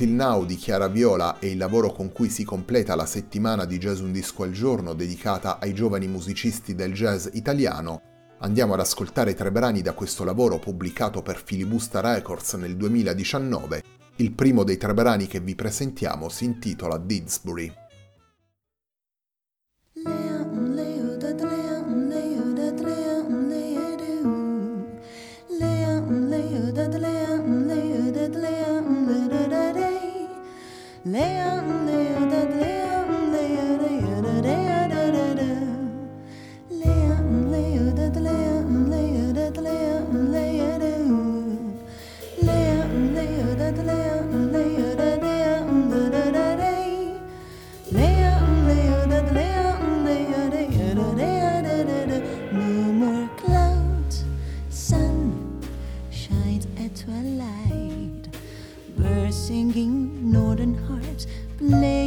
Until Now di Chiara Viola è il lavoro con cui si completa la settimana di Jazz Un Disco al Giorno dedicata ai giovani musicisti del jazz italiano. Andiamo ad ascoltare tre brani da questo lavoro pubblicato per Filibusta Records nel 2019. Il primo dei tre brani che vi presentiamo si intitola Didsbury. Leo. singing northern harps play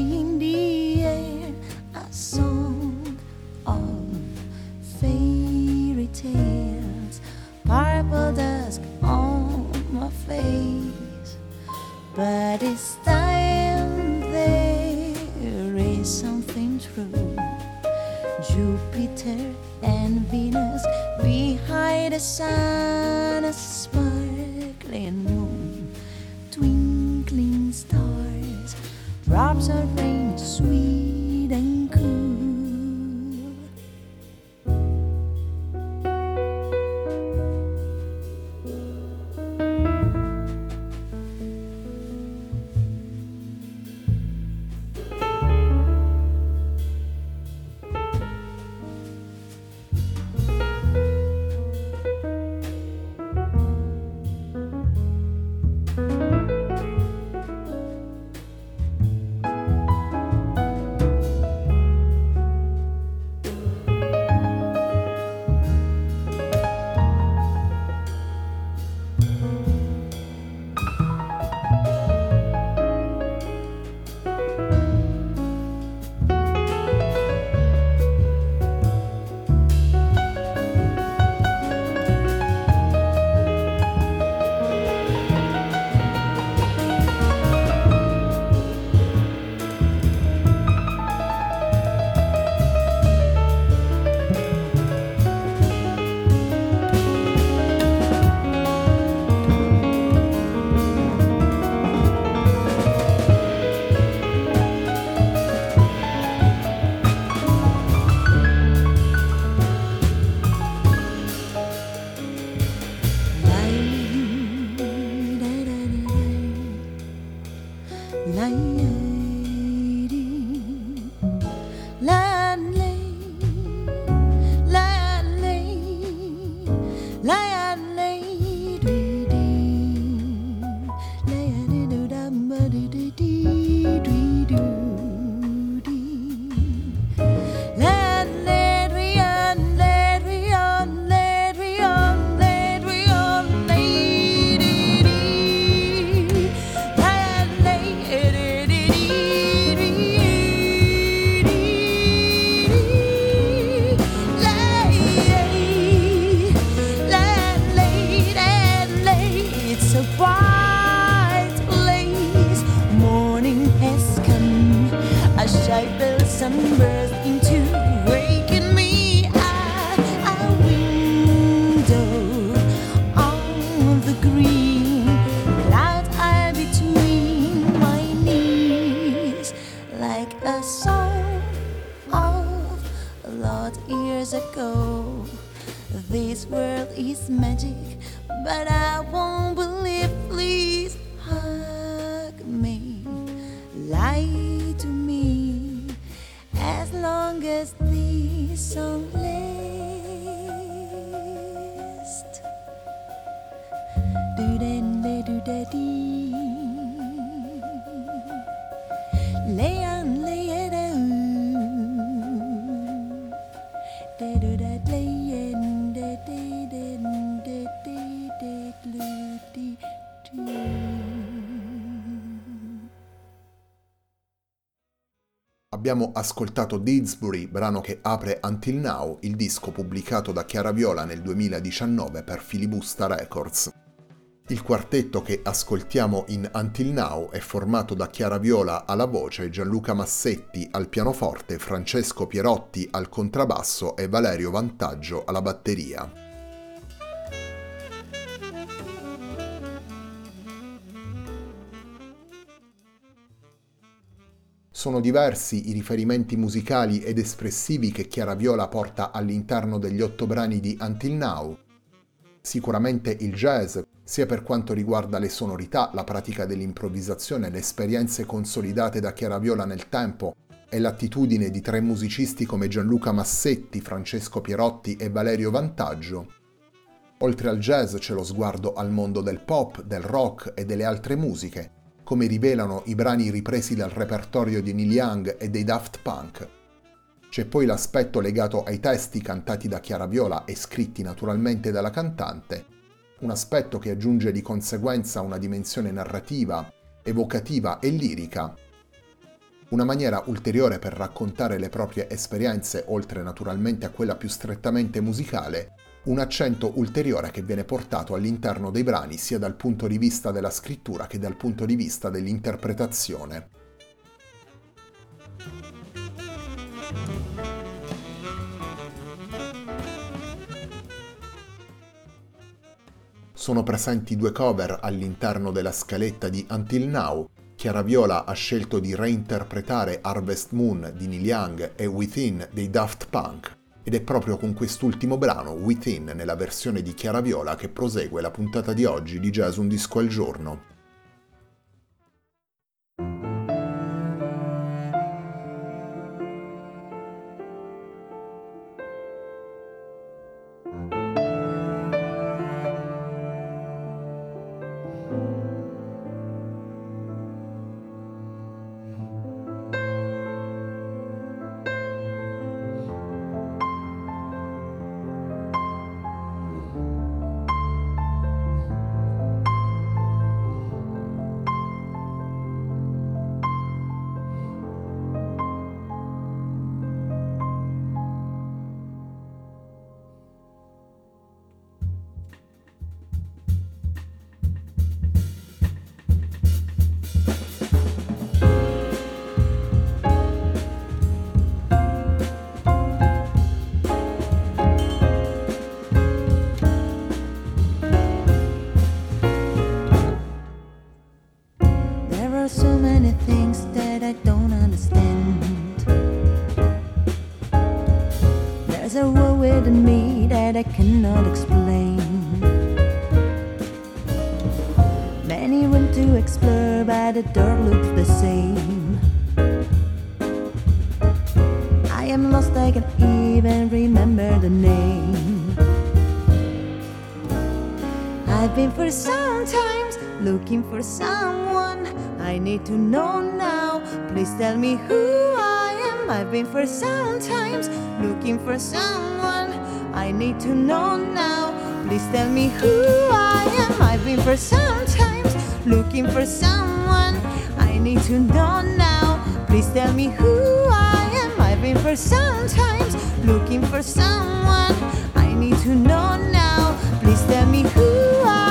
Hayır so bright. Morning has come, a shy bell sunburst to awaken me a window on the green, between my knees, like a song of a years ago. This world is magic but I won't believe. Please hug me, lie to me, as long as this song lasts. Do then, do daddy. Abbiamo ascoltato Didsbury, brano che apre Until Now, il disco pubblicato da Chiara Viola nel 2019 per Filibusta Records. Il quartetto che ascoltiamo in Until Now è formato da Chiara Viola alla voce, Gianluca Massetti al pianoforte, Francesco Pierotti al contrabbasso e Valerio Vantaggio alla batteria. Sono diversi i riferimenti musicali ed espressivi che Chiara Viola porta all'interno degli otto brani di Until Now. Sicuramente il jazz, sia per quanto riguarda le sonorità, la pratica dell'improvvisazione, le esperienze consolidate da Chiara Viola nel tempo e l'attitudine di tre musicisti come Gianluca Massetti, Francesco Pierotti e Valerio Vantaggio. Oltre al jazz c'è lo sguardo al mondo del pop, del rock e delle altre musiche, come rivelano i brani ripresi dal repertorio di Neil Young e dei Daft Punk. C'è poi l'aspetto legato ai testi cantati da Chiara Viola e scritti naturalmente dalla cantante, un aspetto che aggiunge di conseguenza una dimensione narrativa, evocativa e lirica, una maniera ulteriore per raccontare le proprie esperienze, oltre naturalmente a quella più strettamente musicale, un accento ulteriore che viene portato all'interno dei brani sia dal punto di vista della scrittura che dal punto di vista dell'interpretazione. Sono presenti due cover all'interno della scaletta di Until Now. Chiara Viola ha scelto di reinterpretare Harvest Moon di Neil Young e Within dei Daft Punk. Ed è proprio con quest'ultimo brano, Within, nella versione di Chiara Viola, che prosegue la puntata di oggi di Jazz Un Disco al Giorno. cannot explain. Many want to explore, but the door looks the same. I am lost, I can even remember the name. I've been for some times looking for someone. I need to know now. Please tell me who I am. I've been for some times looking for someone. I need to know now. Please tell me who I am. I've been for some time looking for someone I need to know now. Please tell me who I am. I've been for some time looking for someone I need to know now. Please tell me who things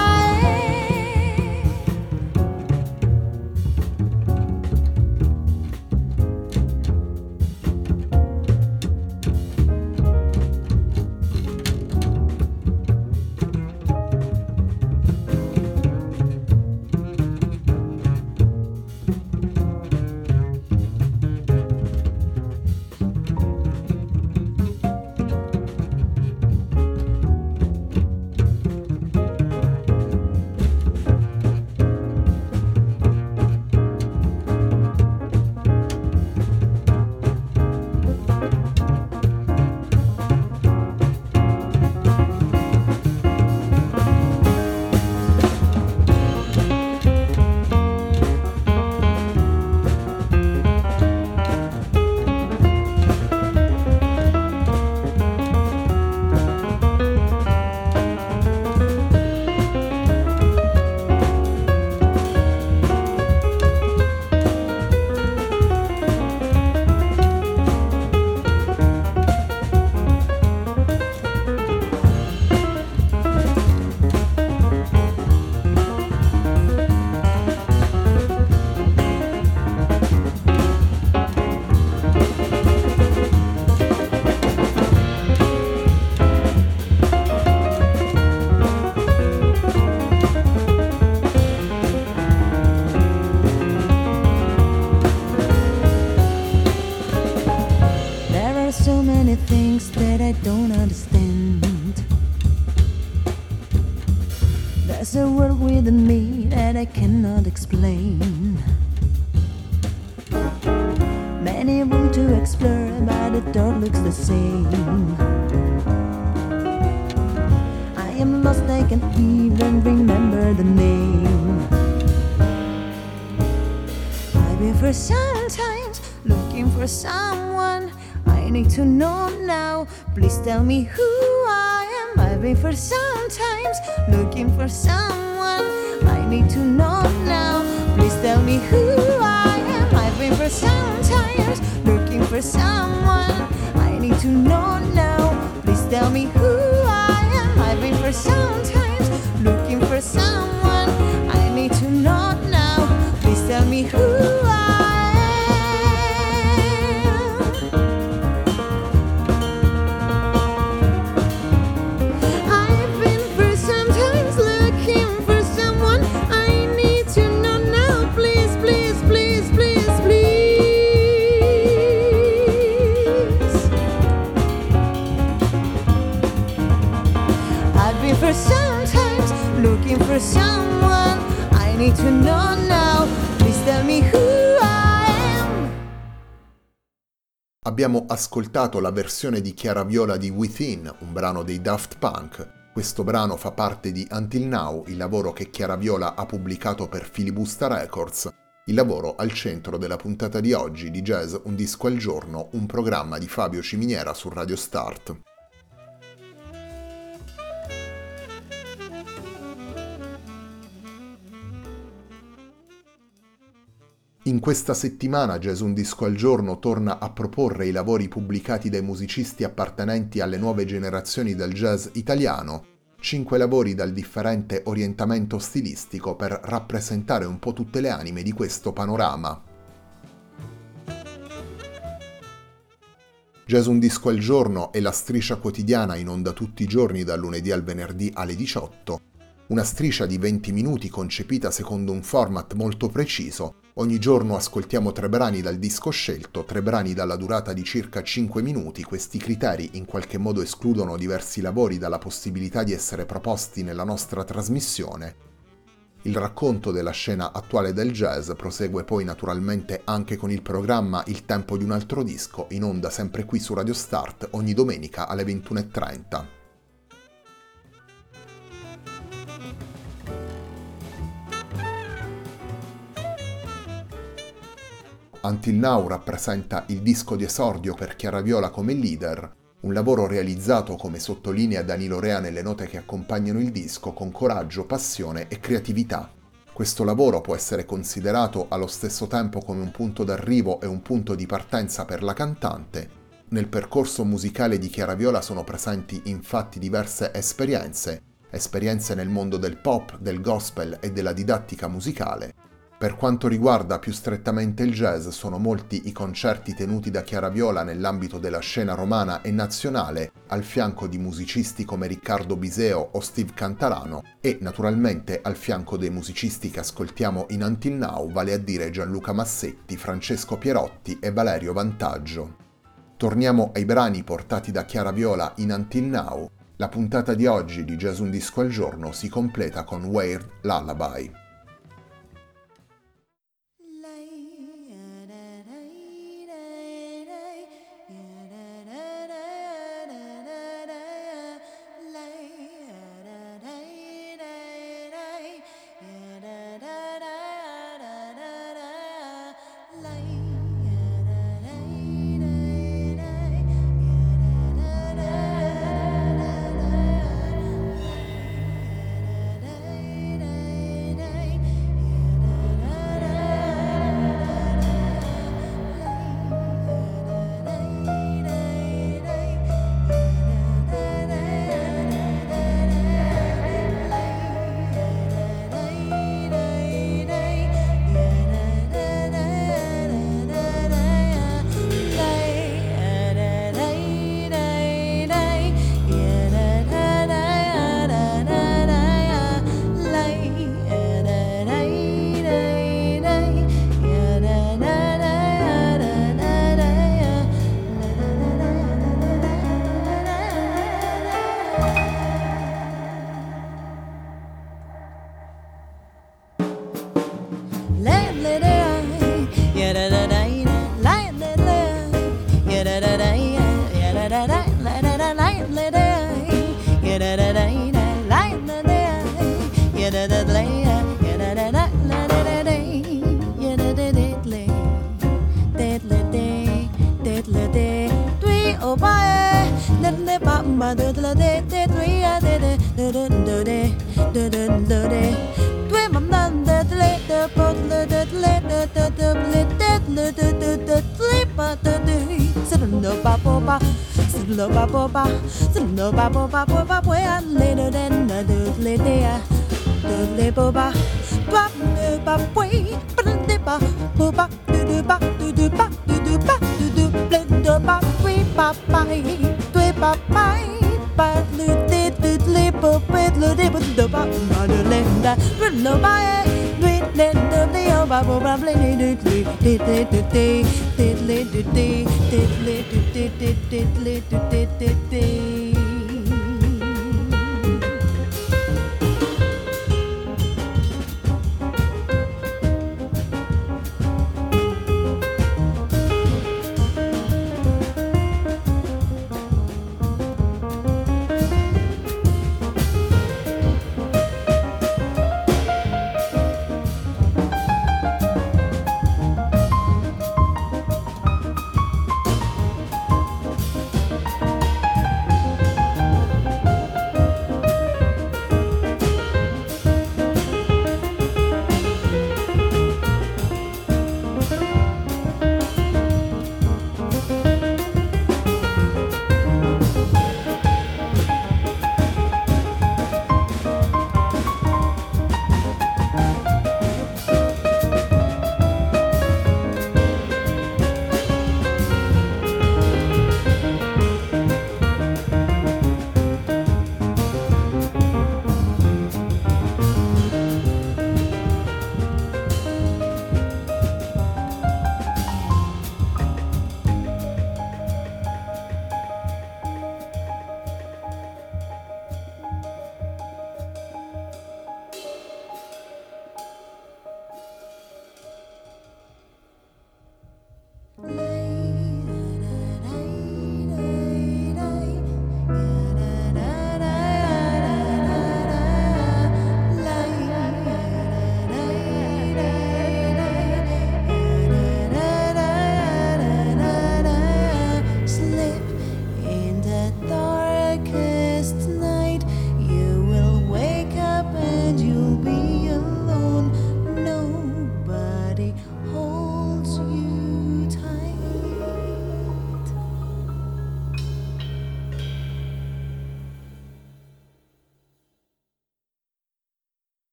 explore, but the door looks the same. I am lost, I can't even remember the name. I've been for sometimes looking for someone I need to know now. Please tell me who I am. I've been for sometimes looking for someone I need to know now. Please tell me who I am. Been for looking for someone I need to know now. Please tell me who I am. I've been for sometimes looking Abbiamo ascoltato la versione di Chiara Viola di Within, un brano dei Daft Punk. Questo brano fa parte di Until Now, il lavoro che Chiara Viola ha pubblicato per Filibusta Records, il lavoro al centro della puntata di oggi di Jazz Un disco al giorno, un programma di Fabio Ciminiera su Radio Start. In questa settimana Jazz Un Disco al Giorno torna a proporre i lavori pubblicati dai musicisti appartenenti alle nuove generazioni del jazz italiano, cinque lavori dal differente orientamento stilistico per rappresentare un po' tutte le anime di questo panorama. Jazz Un Disco al Giorno è la striscia quotidiana in onda tutti i giorni dal lunedì al venerdì alle 18, una striscia di 20 minuti concepita secondo un format molto preciso Ogni giorno ascoltiamo tre brani dal disco scelto, tre brani dalla durata di circa 5 minuti. Questi criteri in qualche modo escludono diversi lavori dalla possibilità di essere proposti nella nostra trasmissione. Il racconto della scena attuale del jazz prosegue poi naturalmente anche con il programma Il tempo di un altro disco, in onda sempre qui su Radio Start ogni domenica alle 21.30. Until Now rappresenta il disco di esordio per Chiara Viola come leader, un lavoro realizzato come sottolinea Danilo Rea nelle note che accompagnano il disco con coraggio, passione e creatività. Questo lavoro può essere considerato allo stesso tempo come un punto d'arrivo e un punto di partenza per la cantante. Nel percorso musicale di Chiara Viola sono presenti infatti diverse esperienze, esperienze nel mondo del pop, del gospel e della didattica musicale, per quanto riguarda più strettamente il jazz, sono molti i concerti tenuti da Chiara Viola nell'ambito della scena romana e nazionale, al fianco di musicisti come Riccardo Biseo o Steve Cantarano e naturalmente al fianco dei musicisti che ascoltiamo in Until Now, vale a dire Gianluca Massetti, Francesco Pierotti e Valerio Vantaggio. Torniamo ai brani portati da Chiara Viola in Until Now. La puntata di oggi di Jazz Un Disco al Giorno si completa con Weird Lullaby. 对吧？拜。diddly do did diddly do did diddly do did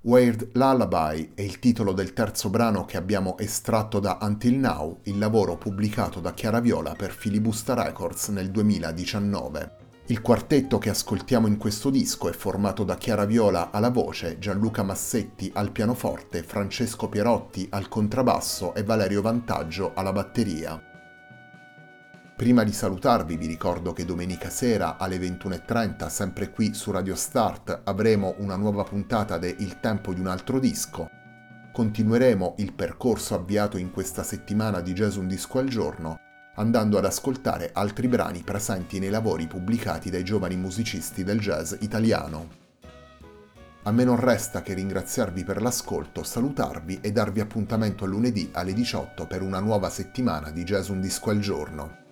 Weird Lullaby è il titolo del terzo brano che abbiamo estratto da Until Now, il lavoro pubblicato da Chiara Viola per Filibusta Records nel 2019. Il quartetto che ascoltiamo in questo disco è formato da Chiara Viola alla voce, Gianluca Massetti al pianoforte, Francesco Pierotti al contrabbasso e Valerio Vantaggio alla batteria. Prima di salutarvi vi ricordo che domenica sera alle 21.30, sempre qui su Radio Start, avremo una nuova puntata de Il tempo di un altro disco. Continueremo il percorso avviato in questa settimana di Jazz Un Disco al Giorno, andando ad ascoltare altri brani presenti nei lavori pubblicati dai giovani musicisti del jazz italiano. A me non resta che ringraziarvi per l'ascolto, salutarvi e darvi appuntamento a lunedì alle 18 per una nuova settimana di Jazz Un Disco al Giorno.